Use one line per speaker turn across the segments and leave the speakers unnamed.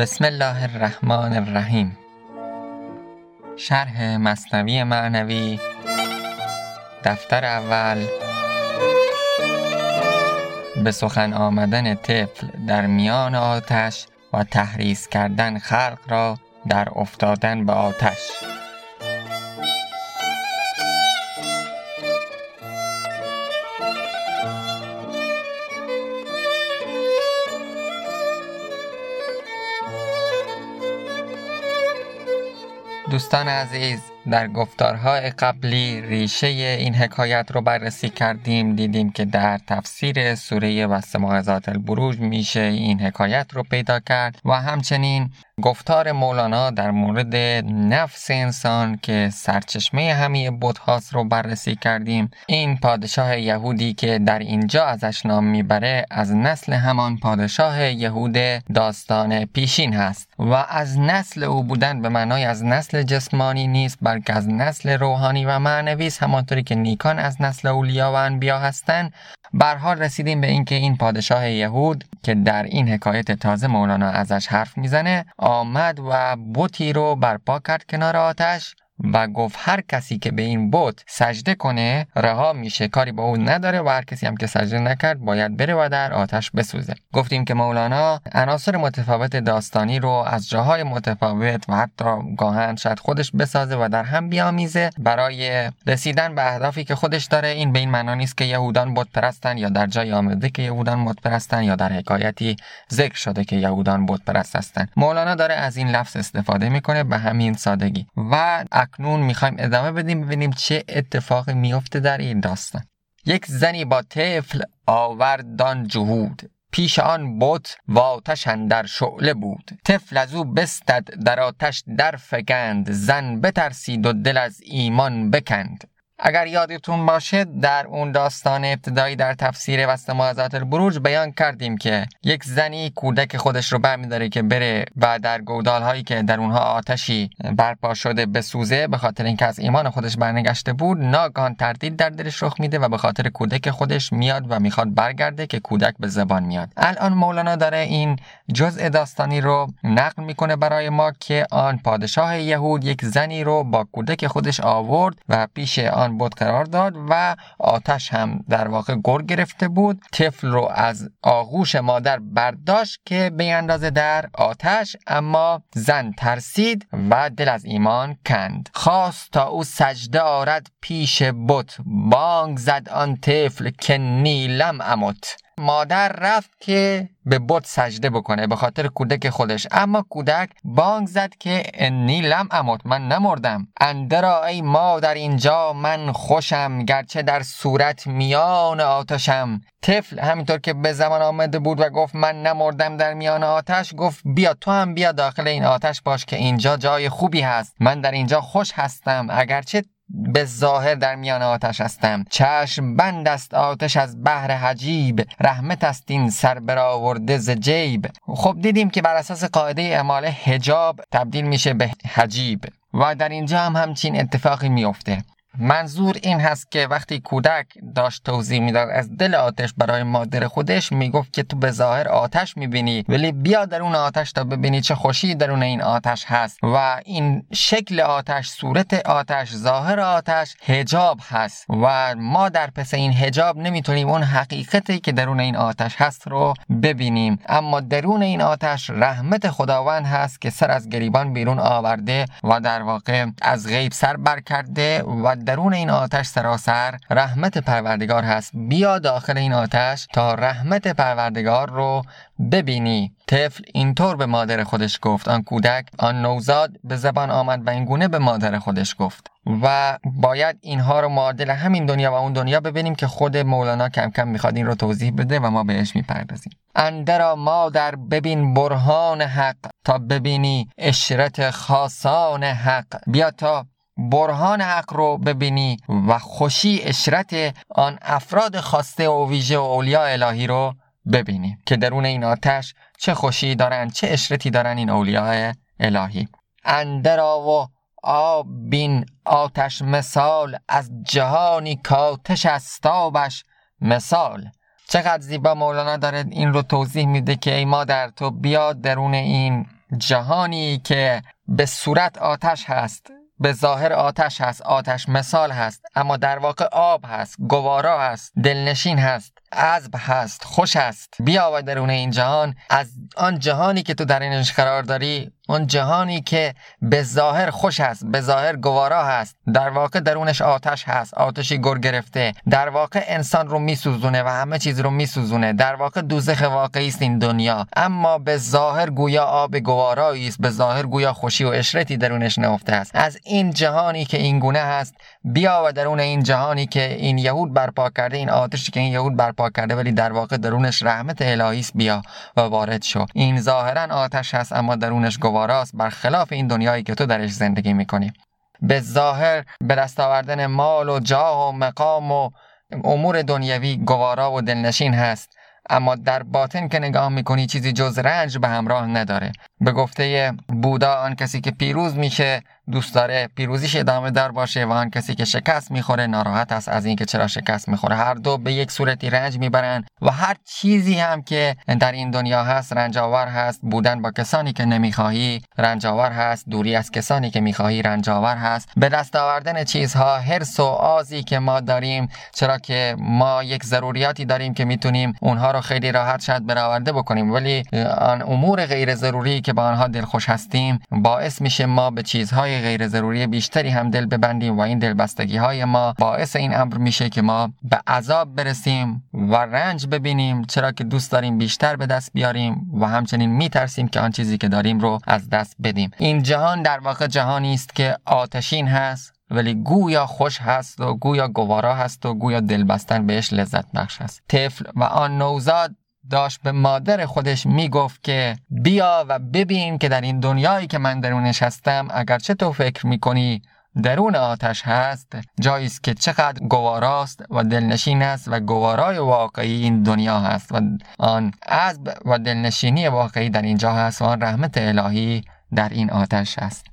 بسم الله الرحمن الرحیم. شرح مصنوی معنوی دفتر اول به سخن آمدن طفل در میان آتش و تحریز کردن خلق را در افتادن به آتش. دوستان عزیز. در گفتارهای قبلی ریشه این حکایت رو بررسی کردیم دیدیم که در تفسیر سوره و سماعزات البروج میشه این حکایت رو پیدا کرد و همچنین گفتار مولانا در مورد نفس انسان که سرچشمه همه بودهاست رو بررسی کردیم. این پادشاه یهودی که در اینجا ازش نام می‌بره از نسل همان پادشاه یهود داستان پیشین هست و از نسل او بودن به معنای از نسل جسمانی نیست بلکه از نسل روحانی و معنوی همانطوری که نیکان از نسل اولیا و انبیا هستند. بر حال رسیدیم به اینکه این پادشاه یهود که در این حکایت تازه مولانا ازش حرف می‌زنه آمد و بوتی رو برپا کرد کنار آتش. و گفت هر کسی که به این بت سجده کنه رها میشه کاری با اون نداره و هر کسی هم که سجده نکرد باید بره و در آتش بسوزه. گفتیم که مولانا عناصر متفاوت داستانی رو از جاهای متفاوت و حتی گاهن شاید خودش بسازه و در هم بیامیزه. برای رسیدن به اهدافی که خودش داره این به این معنا نیست که یهودان بت پرستن یا در جای آمده که یهودان بت پرستن یا در حکایتی ذکر شده که یهودان بت پرست هستن مولانا داره از این لفظ استفاده می‌کنه به همین سادگی. و اکنون می‌خوایم ادامه بدیم ببینیم چه اتفاقی میفته در این داستان. یک زنی با طفل آوردان جهود. پیش آن بت و آتش در شعله بود. طفل از او بستد در آتش در فگند زن بترسید و دل از ایمان بکند. اگر یادتون باشه در اون داستان ابتدایی در تفسیر وسط معذات البروج بیان کردیم که یک زنی کودک خودش رو برمیداره که بره و در گودال هایی که در اونها آتشی برپا شده بسوزه به خاطر اینکه از ایمان خودش برنگشته بود ناگهان تردید در دلش رخ میده و به خاطر کودک خودش میاد و می‌خواد برگرده که کودک به زبان میاد. الان مولانا داره این جزء داستانی رو نقل می‌کنه برای ما که آن پادشاه یهود یک زنی رو با کودک خودش آورد و پیش آن بود قرار داد و آتش هم در واقع گر گرفته بود. طفل رو از آغوش مادر برداشت که به اندازه در آتش اما زن ترسید و دل از ایمان کند. خواست تا او سجده آرد پیش بت. بانگ زد آن طفل که نیلم امت. مادر رفت که به بت سجده بکنه به خاطر کودک خودش. اما کودک بانگ زد که انی لم اموت من نمردم. اندرا ای مادر اینجا من خوشم گرچه در صورت میان آتشم. طفل همینطور که به زمان آمده بود و گفت من نمردم در میان آتش گفت بیا تو هم بیا داخل این آتش باش که اینجا جای خوبی هست. من در اینجا خوش هستم. اگرچه به ظاهر در میان آتش هستم. چشم بند است آتش از بحر حجیب. رحمت است این سر برآورده ز جیب. خب دیدیم که بر اساس قاعده اعمال حجاب تبدیل میشه به حجیب. و در اینجا هم همچین اتفاقی میفته. منظور این هست که وقتی کودک داشت توضیح می‌داد از دل آتش برای مادر خودش می‌گفت که تو به ظاهر آتش می‌بینی ولی بیا درون آتش تا ببینی چه خوشی درون این آتش هست. و این شکل آتش صورت آتش ظاهر آتش هجاب هست. و ما در پس این هجاب نمی‌تونیم اون حقیقتی که درون این آتش هست رو ببینیم. اما درون این آتش رحمت خداوند هست که سر از گریبان بیرون آورده و در واقع از غیب سر بر کرده و درون این آتش سراسر رحمت پروردگار هست. بیا داخل این آتش تا رحمت پروردگار رو ببینی. طفل اینطور به مادر خودش گفت. آن کودک آن نوزاد به زبان آمد و این گونه به مادر خودش گفت. و باید اینها رو معادل همین دنیا و اون دنیا ببینیم که خود مولانا کم کم می‌خواد این رو توضیح بده و ما بهش می‌پردازیم. اندرا مادر ببین برهان حق تا ببینی اشرت خاصان حق. بیا تا برهان حق رو ببینی و خوشی اشرت آن افراد خواسته و ویژه و اولیاء الهی رو ببینی که درون این آتش چه خوشی دارن چه اشرتی دارن این اولیاء الهی. اندرا و آب بین آتش مثال از جهانی کاتش استابش مثال. چقدر زیبا مولانا داره این رو توضیح میده که ای مادر تو بیا درون این جهانی که به صورت آتش هست. به ظاهر آتش هست آتش مثال هست اما در واقع آب هست گوارا هست دلنشین هست. عذب هست خوش است. بیا و درون این جهان از آن جهانی که تو در اینش قرار داری اون جهانی که به ظاهر خوش است به ظاهر گوارا هست. در واقع درونش آتش هست آتشی گر گرفته. در واقع انسان رو میسوزونه و همه چیز رو میسوزونه. در واقع دوزخ واقعی است این دنیا. اما به ظاهر گویا آب گوارایی است به ظاهر گویا خوشی و اشرتی درونش نهفته است. از این جهانی که این گونه هست بیا و درون این جهانی که این یهود برپا کرده این آتشی که این یهود برپا کرده ولی در واقع درونش رحمت الهی است بیا و وارد شو. این ظاهرا آتش هست اما درونش گواراست برخلاف این دنیایی که تو درش زندگی می‌کنی. به ظاهر به دست آوردن مال و جاه و مقام و امور دنیوی گوارا و دلنشین هست اما در باطن که نگاه می‌کنی چیزی جز رنج به همراه نداره. به گفته بودا آن کسی که پیروز میشه دوست داره پیروزیش ادامه دار باشه و آن کسی که شکست می‌خوره ناراحت است از اینکه چرا شکست می‌خوره. هر دو به یک صورتی رنج می‌برن و هر چیزی هم که در این دنیا هست رنجاور هست بودن با کسانی که نمی‌خواهی رنجاور هست دوری از کسانی که می‌خواهی رنجاور هست. به دست آوردن چیزها هرس و آزی که ما داریم چرا که ما یک ضروریاتی داریم که می‌تونیم اونها رو خیلی راحت شاید برآورده بکنیم. ولی آن امور غیر ضروری که با آنها دلخوش هستیم باعث میشه ما به چیزهای غیر ضروری بیشتری هم دل ببندیم و این دلبستگی های ما باعث این امر میشه که ما به عذاب برسیم و رنج ببینیم چرا که دوست داریم بیشتر به دست بیاریم و همچنین میترسیم که آن چیزی که داریم رو از دست بدیم. این جهان در واقع جهانی است که آتشین هست ولی گویا خوش هست و گویا گوارا هست و گویا دلبستن بهش لذت بخش است. طفل و آن نوزاد داشت به مادر خودش می‌گفت که بیا و ببین که در این دنیایی که من درونش هستم اگرچه تو فکر می‌کنی درون آتش هست جایی است که چقدر گواراست و دلنشین است و گوارای واقعی این دنیا هست و آن عذب و دلنشینی واقعی در اینجا هست و آن رحمت الهی در این آتش است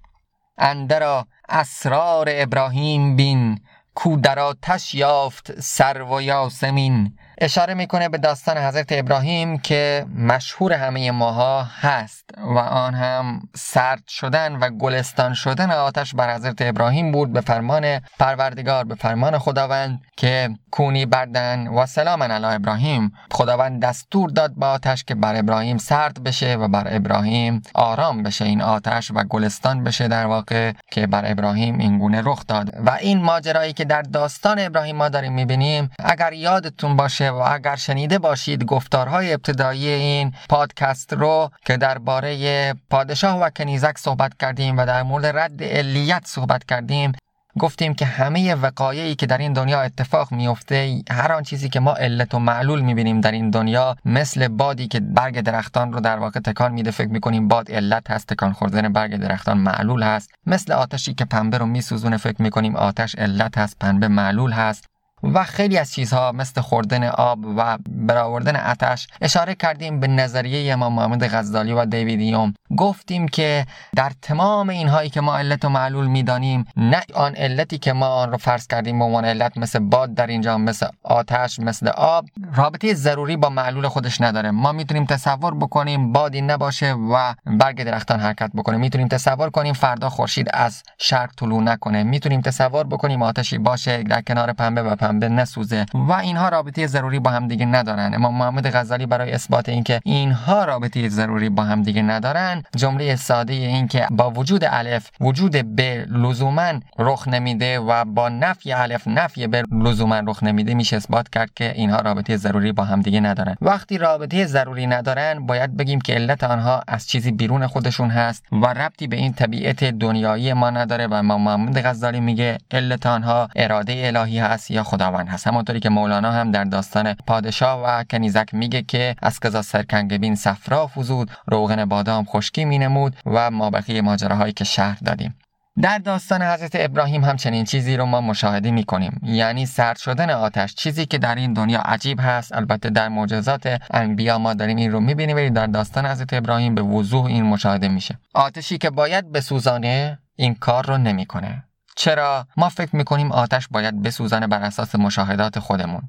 اندرا اسرار ابراهیم بین کو در آتش یافت سر و یاسمین. اشاره می‌کنه به داستان حضرت ابراهیم که مشهور همه ماها هست و آن هم سرد شدن و گلستان شدن آتش بر حضرت ابراهیم بود به فرمان پروردگار به فرمان خداوند که کونی بردن و سلام علی ابراهیم. خداوند دستور داد به آتش که بر ابراهیم سرد بشه و بر ابراهیم آرام بشه. این آتش و گلستان بشه در واقع که بر ابراهیم این گونه رخ داد. و این ماجرایی که در داستان ابراهیم ما داریم می‌بینیم اگر یادتون باشه و اگر شنیده باشید گفتارهای ابتدایی این پادکست رو که درباره پادشاه و کنیزک صحبت کردیم و در مورد رد علیت صحبت کردیم گفتیم که همه وقایعی که در این دنیا اتفاق میفته هر آن چیزی که ما علت و معلول می‌بینیم در این دنیا مثل بادی که برگ درختان رو در واقع تکان میده فکر می‌کنیم باد علت هست تکان خوردن برگ درختان معلول هست. مثل آتشی که پنبه رو میسوزونه فکر می‌کنیم آتش علت هست پنبه معلول هست. و خیلی از چیزها مثل خوردن آب و برآوردن آتش اشاره کردیم به نظریه امام محمد غزالی و دیوید یوم. گفتیم که در تمام اینهایی که ما علت و معلول می‌دانیم نه آن علتی که ما آن رو فرض کردیم به عنوان علت مثل باد در اینجا مثل آتش مثل آب رابطه ضروری با معلول خودش نداره. ما می‌تونیم تصور بکنیم بادی نباشه و برگ درختان حرکت بکنه. می‌تونیم تصور کنیم فردا خورشید از شرق طلوع نکنه. می‌تونیم تصور بکنیم آتشی باشه در کنار پنبه و پنبه. نسوزه و اینها رابطه ضروری با هم دیگه ندارن. امام محمد غزالی برای اثبات اینکه اینها رابطه ضروری با هم دیگه ندارن جمله ساده این که با وجود الف وجود ب لزوما رخ نمیده و با نفی الف نفی ب لزوما رخ نمیده میشه اثبات کرد که اینها رابطه ضروری با هم دیگه ندارن. وقتی رابطه ضروری ندارن باید بگیم که علت آنها از چیزی بیرون خودشون هست و ربطی به این طبیعت دنیایی ما نداره و امام محمد غزالی میگه علت آنها اراده الهی هست یا خداوند هست. همونطوری که مولانا هم در داستان پادشاه و کنیزک میگه که از قضا سرکنگبین صفرا فزود روغن بادام خشکی مینمود و ما بقیه ماجراهایی که شهر دادیم. در داستان حضرت ابراهیم هم چنین چیزی رو ما مشاهده می کنیم. یعنی سرد شدن آتش چیزی که در این دنیا عجیب هست. البته در معجزات انبیا ما داریم این رو می‌بینیم ولی در داستان حضرت ابراهیم به وضوح این مشاهده میشه. آتشی که باید بسوزانه این کار رو نمی‌کنه. چرا ما فکر می‌کنیم آتش باید بسوزانه بر اساس مشاهدات خودمون.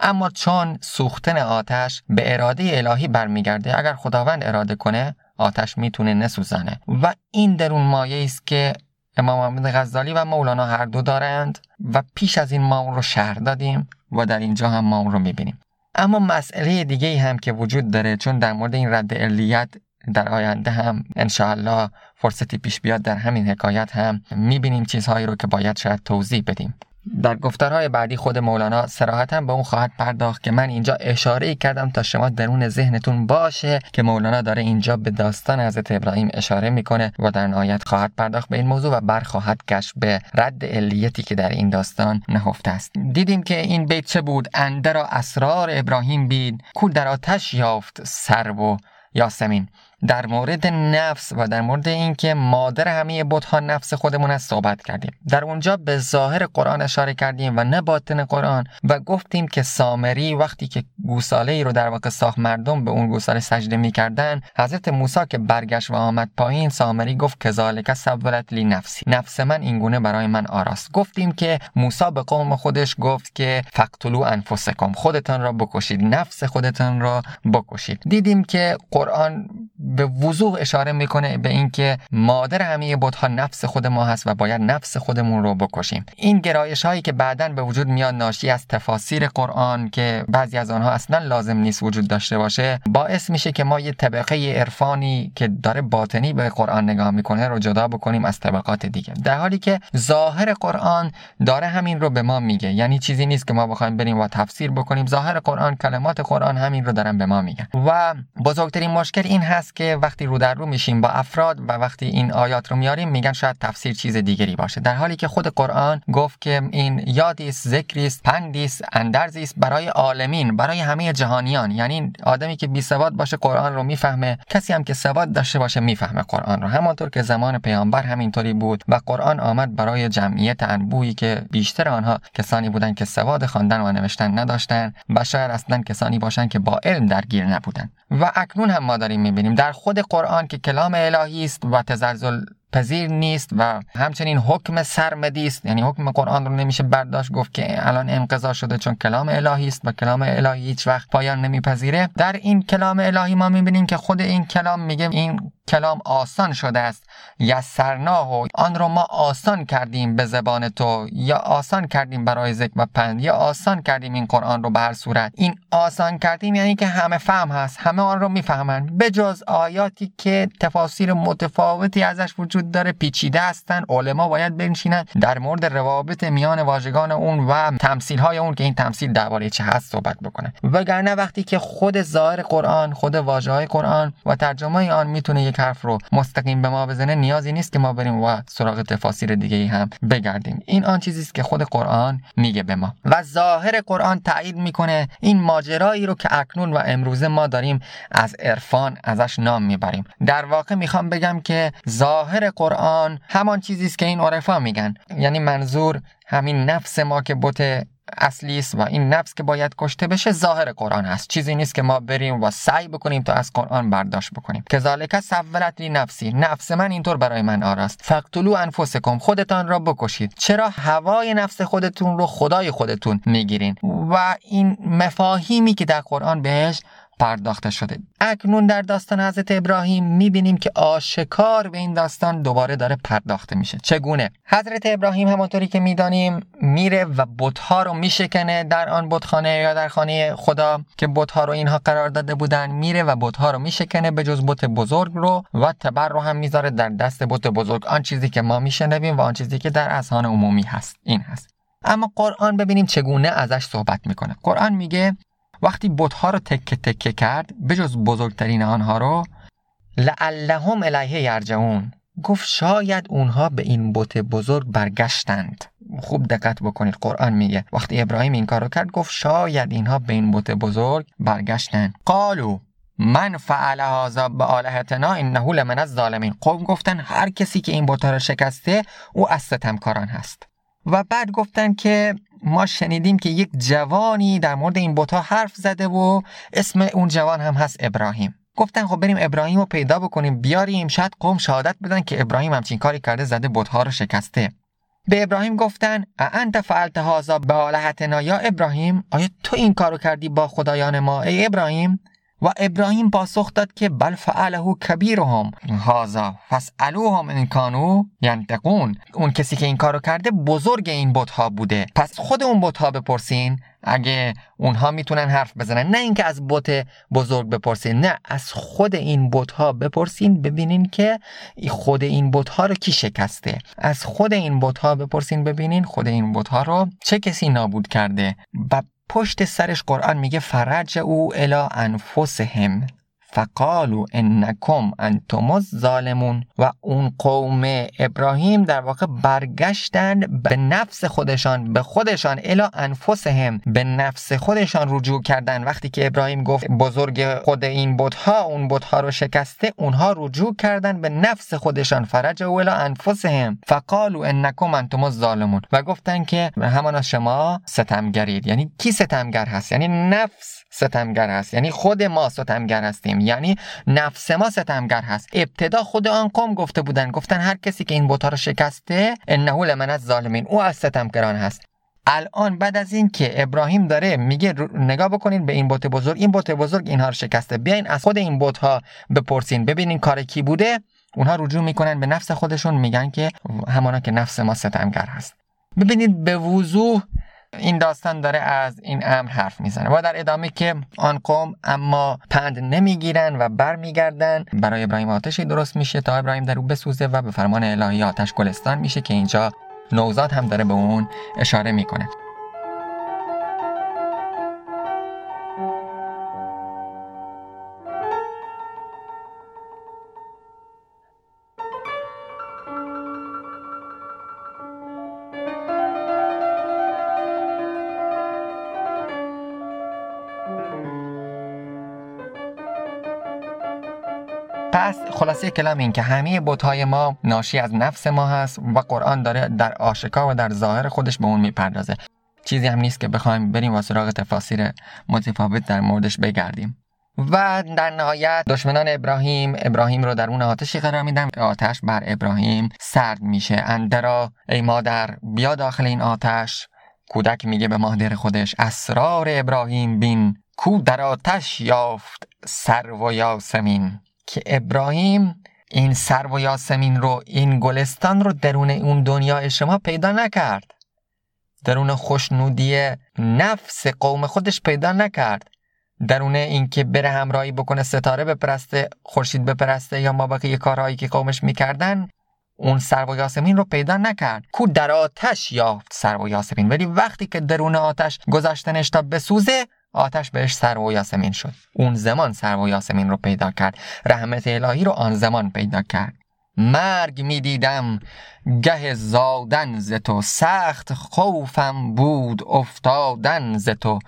اما چون سوختن آتش به اراده الهی برمیگرده اگر خداوند اراده کنه آتش می‌تونه نسوزانه. و این درون مایه است که امام محمد غزالی و مولانا هر دو دارند و پیش از این ما اون رو شهر دادیم و در اینجا هم ما اون رو می‌بینیم. اما مسئله دیگه هم که وجود داره چون در مورد این رد علیت در آینده هم انشاءالله فرصتی پیش بیاد در همین حکایت هم می‌بینیم چیزهایی رو که باید شاید توضیح بدیم. در گفتارهای بعدی خود مولانا سراحتا به اون خواهد پرداخت که من اینجا اشاره ای کردم تا شما درون ذهنتون باشه که مولانا داره اینجا به داستان حضرت ابراهیم اشاره می‌کنه و در نهایت خواهد پرداخت به این موضوع و برخواهد گشت به رد علیتی که در این داستان نهفته است. دیدیم که این بیت چه بود؟ اندر اسرار ابراهیم بید کو در آتش یافت سر و یاسمین. در مورد نفس و در مورد اینکه مادر همه بتها نفس خودمون است صحبت کردیم. در اونجا به ظاهر قرآن اشاره کردیم و نه باطن قرآن و گفتیم که سامری وقتی که گوساله ای رو در واقع ساخت مردم به اون گوساله سجده می‌کردن حضرت موسی که برگشت و آمد پایین سامری گفت کذالک سولت لی نفسی. نفس من اینگونه برای من آراست. گفتیم که موسی به قوم خودش گفت که فقتلو انفسکم خودتان را بکشید نفس خودتان را بکشید. دیدیم که قرآن به وضوح اشاره می‌کنه به اینکه مادر همه بتها نفس خود ما هست و باید نفس خودمون رو بکشیم. این گرایش هایی که بعدا به وجود میاد ناشی از تفاسیر قرآن که بعضی از آنها اصلا لازم نیست وجود داشته باشه باعث میشه که ما یه طبقه عرفانی که داره باطنی به قرآن نگاه می‌کنه رو جدا بکنیم از طبقات دیگه. در حالی که ظاهر قرآن داره همین رو به ما میگه. یعنی چیزی نیست که ما بخوایم بریم و تفسیر بکنیم. ظاهر قرآن کلمات قرآن همین رو دارن به ما میگن. و بزرگترین مشکل این هست که وقتی رو در رو میشیم با افراد و وقتی این آیات رو میاریم میگن شاید تفسیر چیز دیگری باشه. در حالی که خود قرآن گفت که این یادی است ذکری است پندی است اندرزی است برای عالمین برای همه جهانیان. یعنی آدمی که بی سواد باشه قرآن رو می‌فهمه کسی هم که سواد داشته باشه می‌فهمه قرآن رو. همانطور که زمان پیامبر همینطوری بود و قرآن آمد برای جمعیت انبویی که بیشتر آنها کسانی بودند که سواد خواندن و نوشتن نداشتن و شاید اصلا کسانی باشند که با علم درگیر نبودن و اکنون هم ما داریم می‌بینیم خود قرآن که کلام الهی است و تزلزل پذیر نیست و همچنین حکم سرمدی است یعنی حکم قرآن رو نمیشه برداشت گفت که الان انقضا شده چون کلام الهی است و کلام الهی هیچ وقت پایان نمیپذیره. در این کلام الهی ما می‌بینیم که خود این کلام میگه این کلام آسان شده است. یسرناه و آن رو ما آسان کردیم به زبان تو یا آسان کردیم برای ذکر و پند یا آسان کردیم این قرآن رو به هر صورت. این آسان کردیم یعنی که همه فهم هست همه آن رو می‌فهمند. جز آیاتی که تفاسیر متفاوتی ازش وجود داره پیچیده هستن علما باید بنشینن. در مورد روابط میان واژگان اون و تمثیل های اون که این تمثیل درباره چه هست صحبت بکنه. وگرنه وقتی که خود ظاهر قرآن خود واژه های قرآن و ترجمه آن می‌تونه یک حرف رو مستقیم به ما بزنه نیازی نیست که ما بریم و سراغ تفاسیر دیگه هم بگردیم. این آن چیزی است که خود قرآن میگه به ما. و ظاهر قرآن تایید می‌کنه این ماجرایی رو که اکنون و امروزه ما داریم از عرفان ازش نام می‌بریم. در واقع می‌خوام بگم که ظاهر قرآن همان چیزی است که این عرفا میگن. یعنی منظور همین نفس ما که بت اصلی است و این نفس که باید کشته بشه ظاهر قرآن هست چیزی نیست که ما بریم و سعی بکنیم تا از قرآن برداشت بکنیم. کذالک سولت لی نفسی نفس من اینطور برای من آراست فقتلو انفسکم. خودتان را بکشید. چرا هوای نفس خودتون رو خدای خودتون می‌گیرین؟ و این مفاهیمی که در قرآن بهش پرداخته شده. اکنون در داستان حضرت ابراهیم می‌بینیم که آشکار به این داستان دوباره داره پرداخته میشه. چگونه؟ حضرت ابراهیم همانطوری که می‌دانیم میره و بتها رو میشکنه در آن بتخانه یا در خانه خدا که بتها رو اینها قرار داده بودن. میره و بتها رو میشکنه به جز بت بزرگ رو و تبر رو هم می‌ذاره در دست بت بزرگ. آن چیزی که ما میشنویم و آن چیزی که در اذهان عمومی هست. این هست. اما قرآن ببینیم چگونه ازش صحبت می‌کنه. قرآن میگه وقتی بتها رو تکه تکه کرد بجز بزرگترین آنها رو لعلهم الیه یرجعون. گفت شاید اونها به این بت بزرگ برگشتند. خوب دقت بکنید قرآن میگه. وقتی ابراهیم این کارو کرد گفت شاید اینها به این بت بزرگ برگشتند. قالو من فعل هذا به آلهتنا انه لمن الظالمین. قوم گفتن هر کسی که این بتها رو شکسته او از ستمکاران هست. و بعد گفتن که ما شنیدیم که یک جوانی در مورد این بوتا حرف زده و اسم اون جوان هم هست ابراهیم. گفتن خب بریم ابراهیم رو پیدا بکنیم بیاریم. شاید قوم شهادت بدن که ابراهیم همچین کاری کرده زده بتها رو شکسته. به ابراهیم گفتن انت فعلت هازا به آلهتنا یا ابراهیم؟ آیا تو این کارو کردی با خدایان ما؟ ای ابراهیم و ابراهیم پاسخ داد که بل فعله کبیرهم. هازا فاسالوهم ان کانوا ینطقون. اون کسی که این کارو کرده بزرگ این بتها بوده. پس خود اون بتها بپرسین. اگه اونها می‌تونن حرف بزنن. نه اینکه از بت بزرگ بپرسین. نه از خود این بتها بپرسین. ببینین که خود این بتها رو کی شکسته. از خود این بتها بپرسین. ببینین خود این بتها رو چه کسی نابود کرده. و پشت سرش قرآن میگه فرج او الا انفسهم. فقالو انکم انتم الظالمون. و اون قوم ابراهیم در واقع برگشتن به نفس خودشان به خودشان الا انفسهم به نفس خودشان رجوع کردن. وقتی که ابراهیم گفت بزرگ خود این بتها اون بتها رو شکسته اونها رجوع کردن به نفس خودشان. فرج او الا انفسهم. فقالو انکم انتم الظالمون. و گفتن که همان شما ستمگرید. یعنی کی ستمگر هست؟ یعنی نفس ستمگر هست. یعنی خود ما ستمگر هستیم. یعنی نفس ما ستمگر هست. ابتدا خود آن قوم گفته بودن گفتن هر کسی که این بوتا رو شکسته انه لمن از ظالمین او از ستمگران هست. الان بعد از این که ابراهیم داره میگه نگاه بکنین به این بوت بزرگ این بوت بزرگ اینها رو شکسته. بیاین از خود این بوت ها بپرسین. ببینین کار کی بوده. اونها رجوع می‌کنن به نفس خودشون میگن که همانا که نفس ما ستمگر هست. ببینید به وضوح این داستان داره از این امر حرف می‌زنه. و در ادامه که آن قوم اما پند نمی‌گیرن و برمیگردن. برای ابراهیم آتشی درست میشه تا ابراهیم در او بسوزه و به فرمان الهی آتش گلستان میشه که اینجا نوزاد هم داره به اون اشاره می‌کنه. خلاصه کلام این که همه بتهای ما ناشی از نفس ما هست و قرآن داره در آشکا و در ظاهر خودش به اون می‌پردازه. چیزی هم نیست که بخوایم بریم و سراغ تفاسیر متفاوت در موردش بگردیم. و در نهایت دشمنان ابراهیم ابراهیم رو در اون آتشی قرار میدن. آتش بر ابراهیم سرد میشه. اندرا ای مادر بیا داخل این آتش. کودک میگه به مادر خودش اسرار ابراهیم بین کو در آتش یافت سر و یاسمین. که ابراهیم این سر و یاسمین رو این گلستان رو درون اون دنیای شما پیدا نکرد. درون خوشنودی نفس قوم خودش پیدا نکرد. درون اینکه بره همراهی بکنه ستاره بپرسته خورشید بپرسته یا ما بقیه کارهایی که قومش می‌کردن اون سر و یاسمین رو پیدا نکرد. کو در آتش یافت سر و یاسمین. ولی وقتی که درون آتش گذاشتنش تا بسوزه آتش بهش سر و یاسمین شد. اون زمان سر و یاسمین رو پیدا کرد. رحمت الهی رو آن زمان پیدا کرد. مرگ می‌دیدم گه زادن ز تو. سخت خوفم بود افتادن ز تو.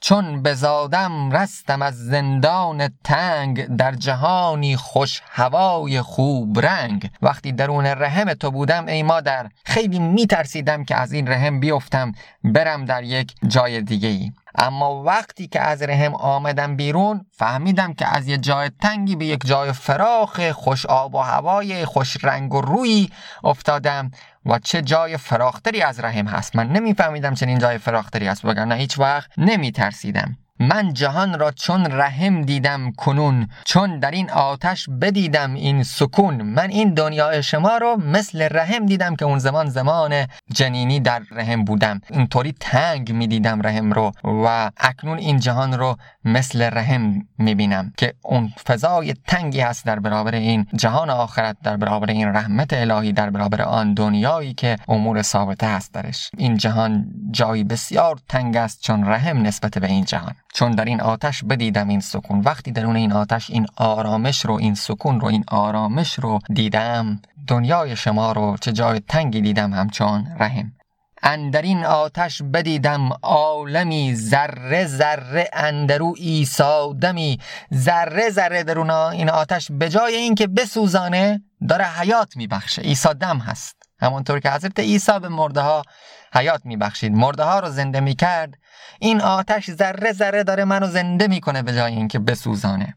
چون بزادم رستم از زندان تنگ در جهانی خوش هوای خوب رنگ. وقتی درون رحم تو بودم ای مادر خیلی میترسیدم که از این رحم بیفتم برم در یک جای دیگه ای اما وقتی که از رحم آمدم بیرون فهمیدم که از یه جای تنگی به یک جای فراخ خوش آب و هوای خوش رنگ و روی افتادم. و چه جای فراختری از رحم هست؟ من نمیفهمیدم چنین جای فراختری هست وگرنه هیچ وقت نمی ترسیدم من جهان را چون رحم دیدم کنون چون در این آتش بدیدم این سکون. من این دنیای شما رو مثل رحم دیدم که اون زمان زمان جنینی در رحم بودم. اینطوری تنگ می‌دیدم رحم رو و اکنون این جهان رو مثل رحم می‌بینم که اون فضای تنگی هست در برابر این جهان آخرت در برابر این رحمت الهی در برابر آن دنیایی که امور ثابته هست درش. این جهان جایی بسیار تنگ است چون رحم نسبت به این جهان. چون در این آتش بدیدم این سکون. وقتی درون این آتش این آرامش رو این سکون رو این آرامش رو دیدم دنیای شما رو چه جای تنگی دیدم همچون رحم. اندر این آتش بدیدم عالمی ذره ذره اندرو ایسادمی. ذره ذره درون این آتش به جای اینکه بسوزانه داره حیات میبخشه. ایسا دم هست. همونطور که حضرت عیسی به مرده ها حیات میبخشید. مرده ها رو زنده می‌کرد. این آتش ذره ذره داره منو زنده می‌کنه به جای اینکه بسوزانه.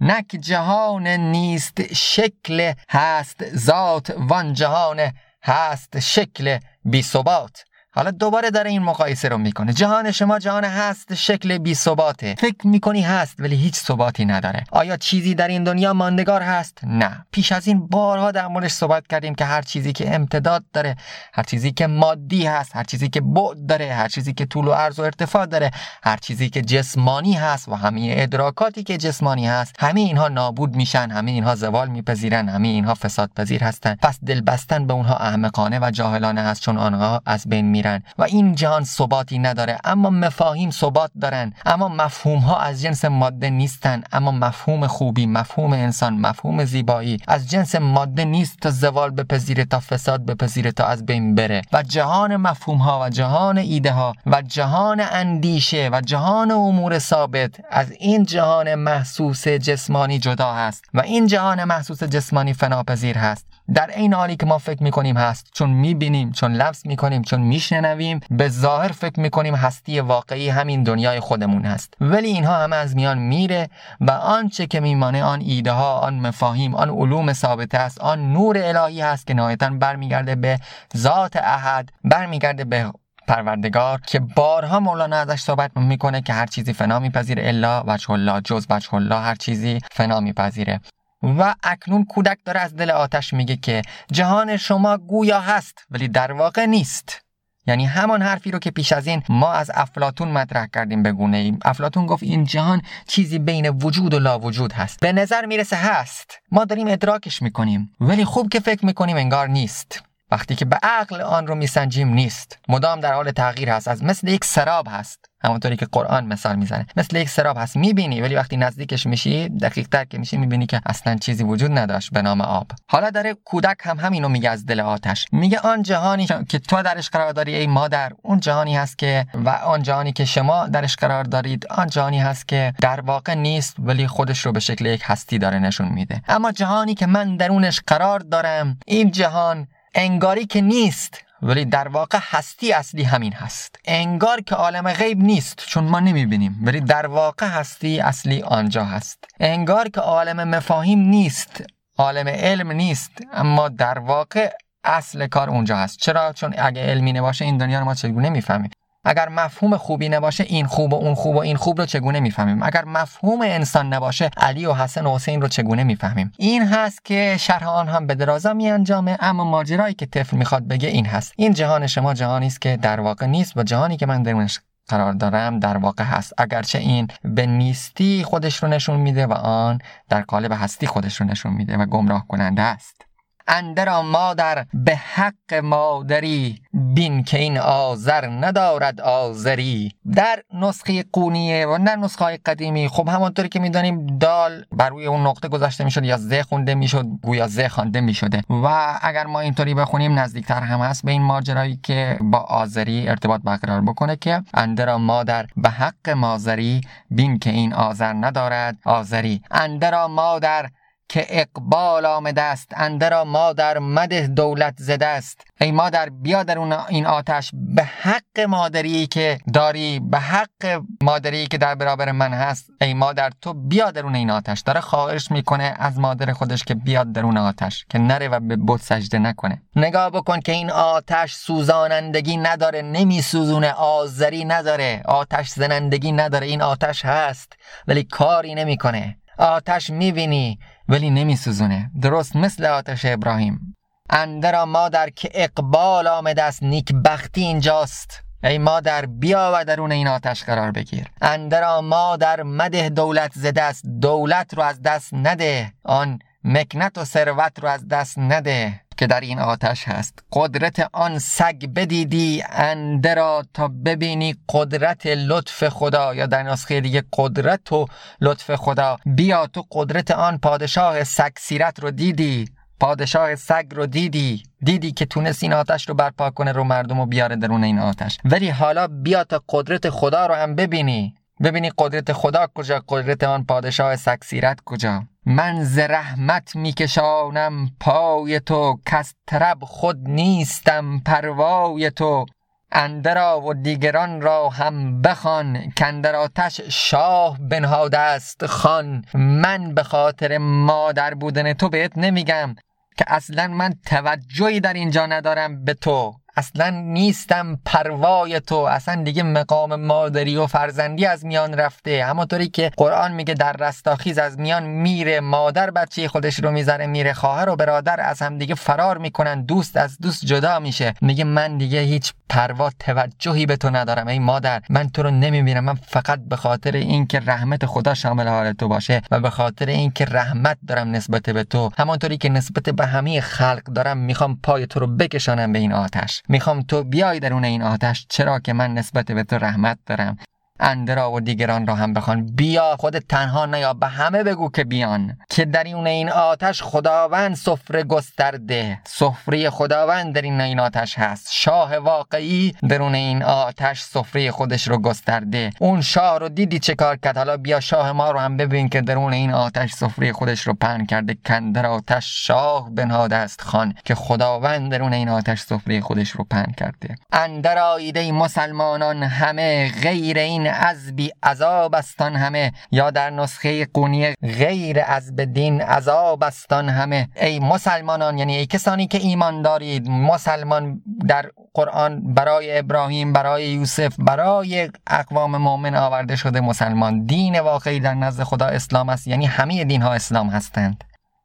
نک جهان نیست شکل هست ذات وان جهان هست شکل بی ثبات. حالا دوباره داره این مقایسه رو می‌کنه. جهان شما جهان هست شکل بی ثباته. فکر می‌کنی هست ولی هیچ ثباتی نداره. آیا چیزی در این دنیا ماندگار هست؟ نه. پیش از این بارها در موردش صحبت کردیم که هر چیزی که امتداد داره هر چیزی که مادی هست هر چیزی که بعد داره هر چیزی که طول و عرض و ارتفاع داره هر چیزی که جسمانی هست و همه ادراکاتی که جسمانی هست همه اینها نابود میشن همه اینها زوال میپذیرن همه اینها فساد پذیر هستن. پس دل به اونها احمقانه و جاهلانه هست چون آنها از بین میرن و این جهان ثباتی نداره اما مفاهیم ثبات دارن اما مفهوم ها از جنس ماده نیستن اما مفهوم خوبی مفهوم انسان مفهوم زیبایی از جنس ماده نیست تا زوال بپذیره تا فساد بپذیره تا از بین بره. و جهان مفهوم ها و جهان ایده ها و جهان اندیشه و جهان امور ثابت از این جهان محسوس جسمانی جدا هست و این جهان محسوس جسمانی فناپذیر هست. در این حالی که ما فکر می‌کنیم هست چون می‌بینیم چون لفظ می‌کنیم چون میشنویم به ظاهر فکر می‌کنیم هستی واقعی همین دنیای خودمون هست. ولی اینها همه از میان میره و آنچه که میمانه آن ایده ها آن مفاهیم آن علوم ثابته است آن نور الهی هست که نهایتا برمیگرده به ذات احد برمیگرده به پروردگار که بارها مولانا ازش صحبت می‌کنه که هر چیزی فنا میپذیره الا وجه الله جز وجه الله هر چیزی فنا میپذیره. و اکنون کودک داره از دل آتش میگه که جهان شما گویا هست ولی در واقع نیست. یعنی همان حرفی رو که پیش از این ما از افلاتون مطرح کردیم به گونه ایم. افلاتون گفت این جهان چیزی بین وجود و لا وجود هست. به نظر می‌رسه هست. ما داریم ادراکش می‌کنیم. ولی خوب که فکر می‌کنیم انگار نیست. وقتی که به عقل آن رو میسنجیم نیست. مدام در حال تغییر هست. از مثل یک سراب هست. همونطوری که قرآن مثال می‌زنه. مثل یک سراب هست. می‌بینی ولی وقتی نزدیکش میشی دقیق تر که میشی می‌بینی که اصلا چیزی وجود نداشت به نام آب. حالا داره کودک هم همینو میگه از دل آتش. میگه آن جهانی که تو درش قرار داری ای مادر اون جهانی هست که و آن جهانی که شما درش قرار دارید آن جهانی هست که در واقع نیست ولی خودش رو به شکل یک هستی داره نشون میده. اما جهانی که من درونش قرار دارم این جهان انگاری که نیست ولی در واقع هستی اصلی همین هست. انگار که عالم غیب نیست چون ما نمی‌بینیم. ولی در واقع هستی اصلی آنجا هست. انگار که عالم مفاهیم نیست عالم علم نیست اما در واقع اصل کار اونجا هست. چرا؟ چون اگه علمی نباشه این دنیا رو ما چگونه می‌فهمیم؟ اگر مفهوم خوبی نباشه این خوب و اون خوب و این خوب رو چگونه می‌فهمیم؟ اگر مفهوم انسان نباشه علی و حسن و حسین رو چگونه می‌فهمیم؟ این هست که شرح آن هم به درازا می انجامه اما ماجرایی که طفل می‌خواد بگه این هست. این جهان شما جهانی است که در واقع نیست و جهانی که من درونش قرار دارم در واقع هست. اگرچه این به نیستی خودش رو نشون میده و آن در قالب هستی خودش رو نشون میده و گمراه کننده است. اندرا مادر به حق مادری بین که این آذر ندارد آذری. در نسخه قونیه و در نسخه های قدیمی خب همانطوری که می‌دانیم دال بر روی اون نقطه گذاشته می‌شد یا ز خونده می‌شد گویا ز خوانده می‌شده. و اگر ما اینطوری بخونیم نزدیکتر هم هست به این ماجرایی که با آذری ارتباط برقرار بکنه که اندرا مادر به حق مازری بین که این آذر ندارد آذری. اندرا مادر که اقبال آمده است اندرا مادر مده دولت زده است. ای مادر بیا در اون این آتش. به حق مادری که داری به حق مادری که در برابر من هست ای مادر تو بیا درون این آتش. داره خواهش می‌کنه از مادر خودش که بیاد درون آتش که نره و به بت سجده نکنه. نگاه بکن که این آتش سوزانندگی نداره نمیسوزونه آذری نداره. آتش زنندگی نداره این آتش هست ولی کاری نمی‌کنه. آتش می‌بینی ولی نمیسوزونه. درست مثل آتش ابراهیم. اندرا مادر که اقبال آمده است نیک بختی اینجاست. ای مادر بیا و درون این آتش قرار بگیر. اندرا مادر مده دولت زده است دولت رو از دست نده. آن مکنت و ثروت رو از دست نده. که در این آتش هست. قدرت آن سگ بدیدی اندرا تا ببینی قدرت لطف خدا. یا در نسخه دیگه قدرت و لطف خدا. بیا تو قدرت آن پادشاه سگ سیرت رو دیدی. پادشاه سگ رو دیدی. دیدی که تونست این آتش رو برپا کنه رو مردم و بیاره درون این آتش. ولی حالا بیا تا قدرت خدا رو هم ببینی. ببینی قدرت خدا کجا؟ قدرت آن پادشاه سگ سیرت کجا؟ من ز رحمت میکشانم پای تو کس طرب خود نیستم پروای تو. اندرا و دیگران را هم بخوان کندر آتش شاه بنهاده است خان من به خاطر مادر بودن تو بهت نمیگم که اصلا من توجهی در اینجا ندارم به تو. اصلا نیستم پروای تو. اصلا دیگه مقام مادری و فرزندی از میان رفته. همونطوری که قرآن میگه در رستاخیز از میان میره. مادر بچه خودش رو می‌ذاره میره. خواهر و برادر از هم دیگه فرار می‌کنن. دوست از دوست جدا میشه. میگه من دیگه هیچ پروا توجهی به تو ندارم. ای مادر من تو رو نمی‌بینم. من فقط به خاطر اینکه رحمت خدا شامل حال تو باشه و به خاطر اینکه رحمت دارم نسبت به تو. همانطوری که نسبت به همه خلق دارم می‌خوام پای تو رو بکشانم به این آتش. می‌خوام تو بیای درون این آتش چرا که من نسبت به تو رحمت دارم. اندرا و دیگران را هم بخوان. بیا خود تنها نیا به همه بگو که بیان. که در این این آتش خداوند سفره گسترده. سفره خداوند در این این آتش هست. شاه واقعی درون این آتش سفره خودش رو گسترده. اون شاه رو دیدی چه کار کرد؟ حالا بیا شاه ما رو هم ببین که درون این آتش سفره خودش رو پهن کرده. کندر آتش شاه بنهاده است خان که خداوند درون این آتش سفره خودش رو پهن کرده. اندر آیده مسلمانان همه غیر این از بی عذاب استان همه یا در نسخه قونی غیر از بدین عذاب استان همه. ای مسلمانان یعنی ای کسانی که ایمان دارید مسلمان در قرآن برای ابراهیم برای یوسف برای اقوام مؤمن آورده شده مسلمان. دین واقعی در نزد خدا اسلام است یعنی همه دین ها اسلام هستند.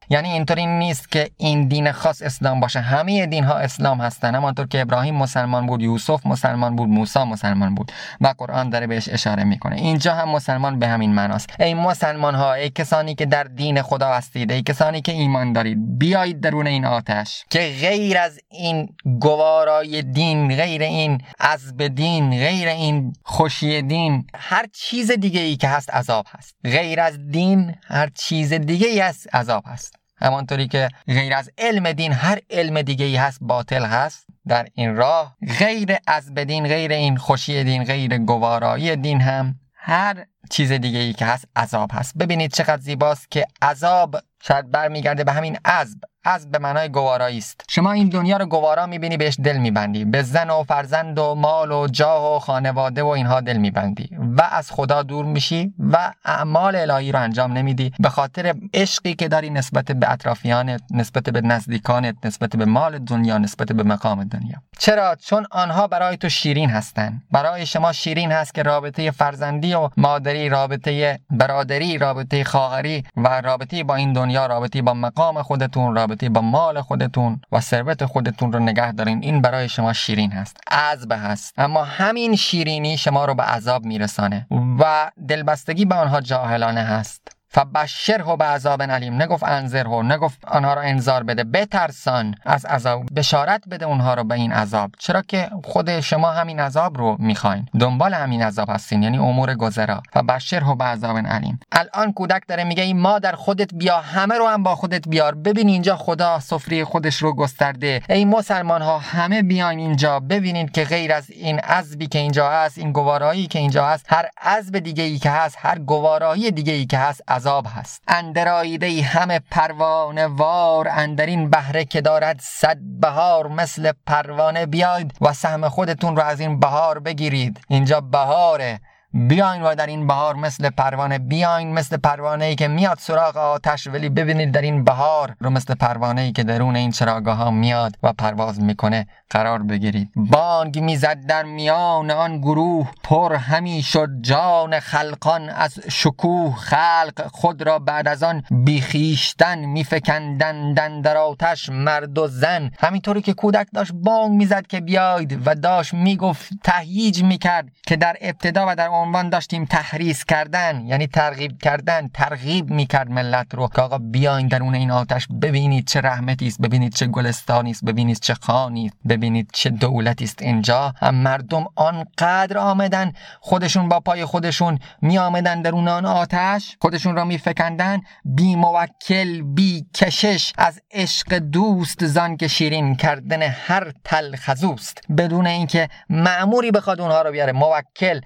یعنی اینطوری نیست که این دین خاص اسلام باشه. همه دین ها اسلام هستن همانطور که ابراهیم مسلمان بود یوسف مسلمان بود موسی مسلمان بود و قرآن داره بهش اشاره می‌کنه. اینجا هم مسلمان به همین معناست. ای مسلمان ها ای کسانی که در دین خدا هستید ای کسانی که ایمان دارید بیایید درون این آتش که غیر از این گوارای دین غیر این عذب دین غیر این خوشی دین هر چیز دیگه ای که هست عذاب هست. غیر از دین هر چیز دیگه ای هست عذاب هست. همانطوری که غیر از علم دین هر علم دیگه ای هست باطل هست. در این راه غیر از بدین غیر این خوشی دین غیر گوارایی دین هم هر چیز دیگه ای که هست عذاب هست. ببینید چقدر زیباست که عذاب شاید برمیگرده به همین عذب. از به معنای گوارایی است. شما این دنیا رو گوارا می‌بینی بهش دل میبندی. به زن و فرزند و مال و جاه و خانواده و اینها دل میبندی. و از خدا دور میشی و اعمال الهی رو انجام نمیدی. به خاطر عشقی که داری نسبت به اطرافیانت نسبت به نزدیکانت نسبت به مال دنیا نسبت به مقام دنیا. چرا؟ چون آنها برای تو شیرین هستند. برای شما شیرین هست که رابطه فرزندی و مادری رابطه برادری رابطه خواهری و رابطه با این دنیا رابطه با مقام خودتون رابطه با مال خودتون و ثروت خودتون رو نگه دارین. این برای شما شیرین هست عذب هست. اما همین شیرینی شما رو به عذاب میرسانه و دلبستگی به آنها جاهلانه هست. فبشره به عذاب علیم. نگفت انذره نگفت آنها را انذار بده بترسان از عذاب بشارت بده اونها رو به این عذاب. چرا که خود شما همین عذاب رو می‌خواین. دنبال همین عذاب هستین یعنی امور گذرا. فبشره به عذاب علیم. الان کودک داره میگه این ما در خودت بیا همه رو هم با خودت بیار. ببین اینجا خدا سفره خودش رو گسترده. ای مسلمان ها همه بیاین اینجا. ببینید که غیر از این عذبی که اینجا هست این گوارایی که اینجا هست هر عذب دیگه ای که هست هر گوارایی دیگه ای که هست هست. اندرایده همه پروانه وار اندرین بهره که دارد صد بهار مثل پروانه بیاید و سهم خودتون رو از این بهار بگیرید. اینجا بهاره. بیاین و در این بهار مثل پروانه بیاین مثل پروانه ای که میاد سراغ آتش ولی ببینید در این بهار رو مثل پروانه ای که درون این چراگاه ها میاد و پرواز می‌کنه قرار بگیرید. بانگ می‌زد در میان آن گروه پر همی شد جان خلقان. از شکوه خلق خود را بعد از آن بیخیشتن میفکندندن در آتش مرد و زن. همینطوری که کودک داشت بانگ می‌زد که بیاید و داشت می‌گفت تهییج می‌کرد که در ابتدا و در عنوان داشتیم تحریز کردن یعنی ترغیب کردن ترغیب می‌کرد ملت رو که آقا بیاین درون این آتش ببینید چه رحمتی است ببینید چه گلستانی است ببینید چه خانی ببینید چه دولتی است اینجا. هم مردم آنقدر آمدن خودشون با پای خودشون می آمدن درون آن آتش خودشون را میفکندن بی موکل بی کشش از عشق دوست زان که شیرین کردن هر تلخزوست بدون اینکه معموری بخواد اونها رو بیاره موکل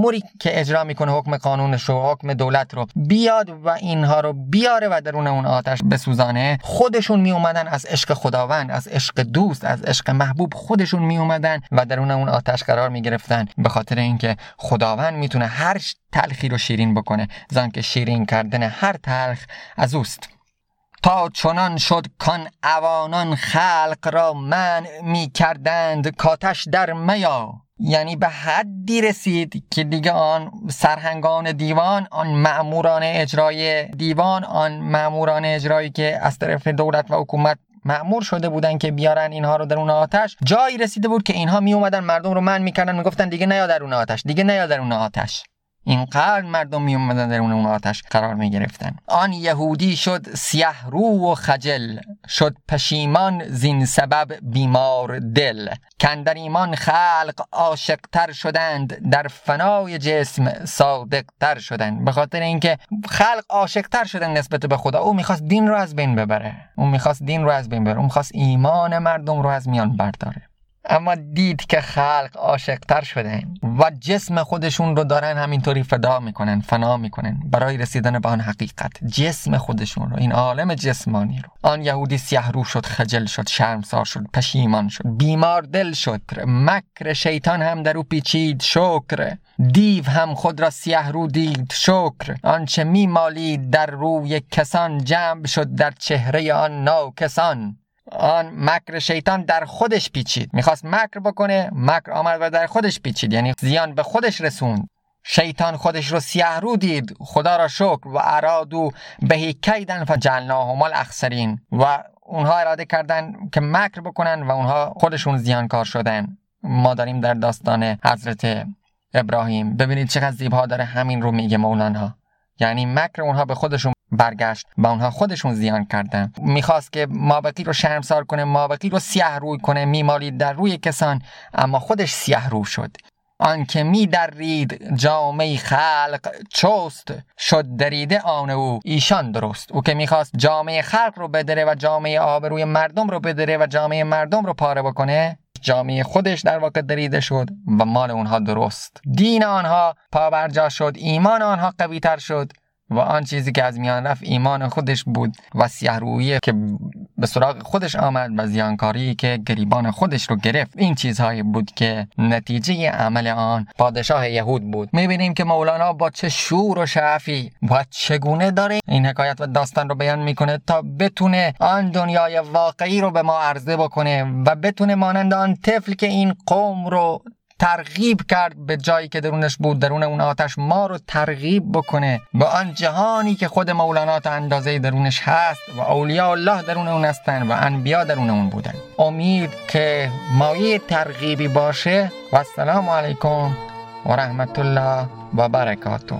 معموری که اجرا می‌کنه حکم قانونش رو حکم دولت رو بیاد و اینها رو بیاره و درون اون آتش بسوزانه. خودشون می اومدن از عشق خداوند از عشق دوست از عشق محبوب خودشون می اومدن و درون اون آتش قرار می گرفتن به خاطر اینکه خداوند می‌تونه هر تلخی رو شیرین بکنه. زان که شیرین کردن هر تلخ از اوست. تا چنان شد کان اوانان خلق را من می کردند کاتش در میا. یعنی به حدی رسید که دیگه آن سرهنگان دیوان آن معموران اجرای دیوان آن معموران اجرایی که از طرف دولت و حکومت معمور شده بودن که بیارن اینها رو در اون آتش. جایی رسیده بود که اینها می اومدن مردم رو من می‌کردن می‌گفتن دیگه نیا در اون آتش دیگه نیا در اون آتش. اینقدر مردم می اومدن در اون آتش قرار می گرفتن آن یهودی شد سیه رو و خجل شد پشیمان زین سبب بیمار دل. کندر ایمان خلق عاشقتر شدند در فنای جسم صادقتر شدند. به خاطر اینکه خلق عاشقتر شدن نسبت به خدا او می‌خواست دین رو از بین ببره. او می‌خواست دین رو از بین ببره. او می‌خواست ایمان مردم رو از میان برداره. اما دید که خلق عاشقتر شدن و جسم خودشون رو دارن همینطوری فدا می‌کنن فنا می‌کنن برای رسیدن به آن حقیقت. جسم خودشون رو این عالم جسمانی رو. آن یهودی سیاه رو شد خجل شد شرمسار شد پشیمان شد بیمار دل شد. مکر شیطان هم در او پیچید شکر. دیو هم خود را سیاه رو دید شکر. آنچه میمالید در روی کسان جمع شد در چهره آن ناکسان. آن مکر شیطان در خودش پیچید. می‌خواست مکر بکنه مکر آمد و در خودش پیچید. یعنی زیان به خودش رسوند. شیطان خودش رو سیاه رو دید. خدا را شکر. و ارادو بهی کیدن فجلناهم الاخسرین. و اونها اراده کردن که مکر بکنن و اونها خودشون زیانکار شدن. ما داریم در داستان حضرت ابراهیم. ببینید چقدر زیبا داره همین رو میگه مولانا. یعنی مکر اونها به خودشون برگشت و اونها خودشون زیان کردن. می‌خواست که مابقی رو شرمسار کنه مابقی رو سیاه روی کنه میمالید در روی کسان اما خودش سیاه رو شد. آنکه می درید جامعه خلق چست شد دریده آن او ایشان درست. او که می‌خواست جامعه خلق رو بدره و جامعه آبروی مردم رو بدره و جامعه مردم رو پاره بکنه جامعه خودش در واقع دریده شد و مال اونها درست. دین آنها پابرجا شد ایمان آنها قوی تر شد. و آن چیزی که از میان رفت ایمان خودش بود و سیهرویی که به سراغ خودش آمد و زیانکاری که گریبان خودش رو گرفت. این چیزهایی بود که نتیجه عمل آن پادشاه یهود بود. می‌بینیم که مولانا با چه شور و شعفی و چگونه داره این حکایت و داستان رو بیان می‌کنه تا بتونه آن دنیای واقعی رو به ما عرضه بکنه و بتونه مانند آن طفل که این قوم رو ترغیب کرد به جایی که درونش بود درون اون آتش ما رو ترغیب بکنه به آن جهانی که خود مولانا تا اندازه درونش هست و اولیاء الله درون اون هستن و انبیا درون اون بودن. امید که مایه ترغیبی باشه. و السلام علیکم و رحمت الله و برکاته.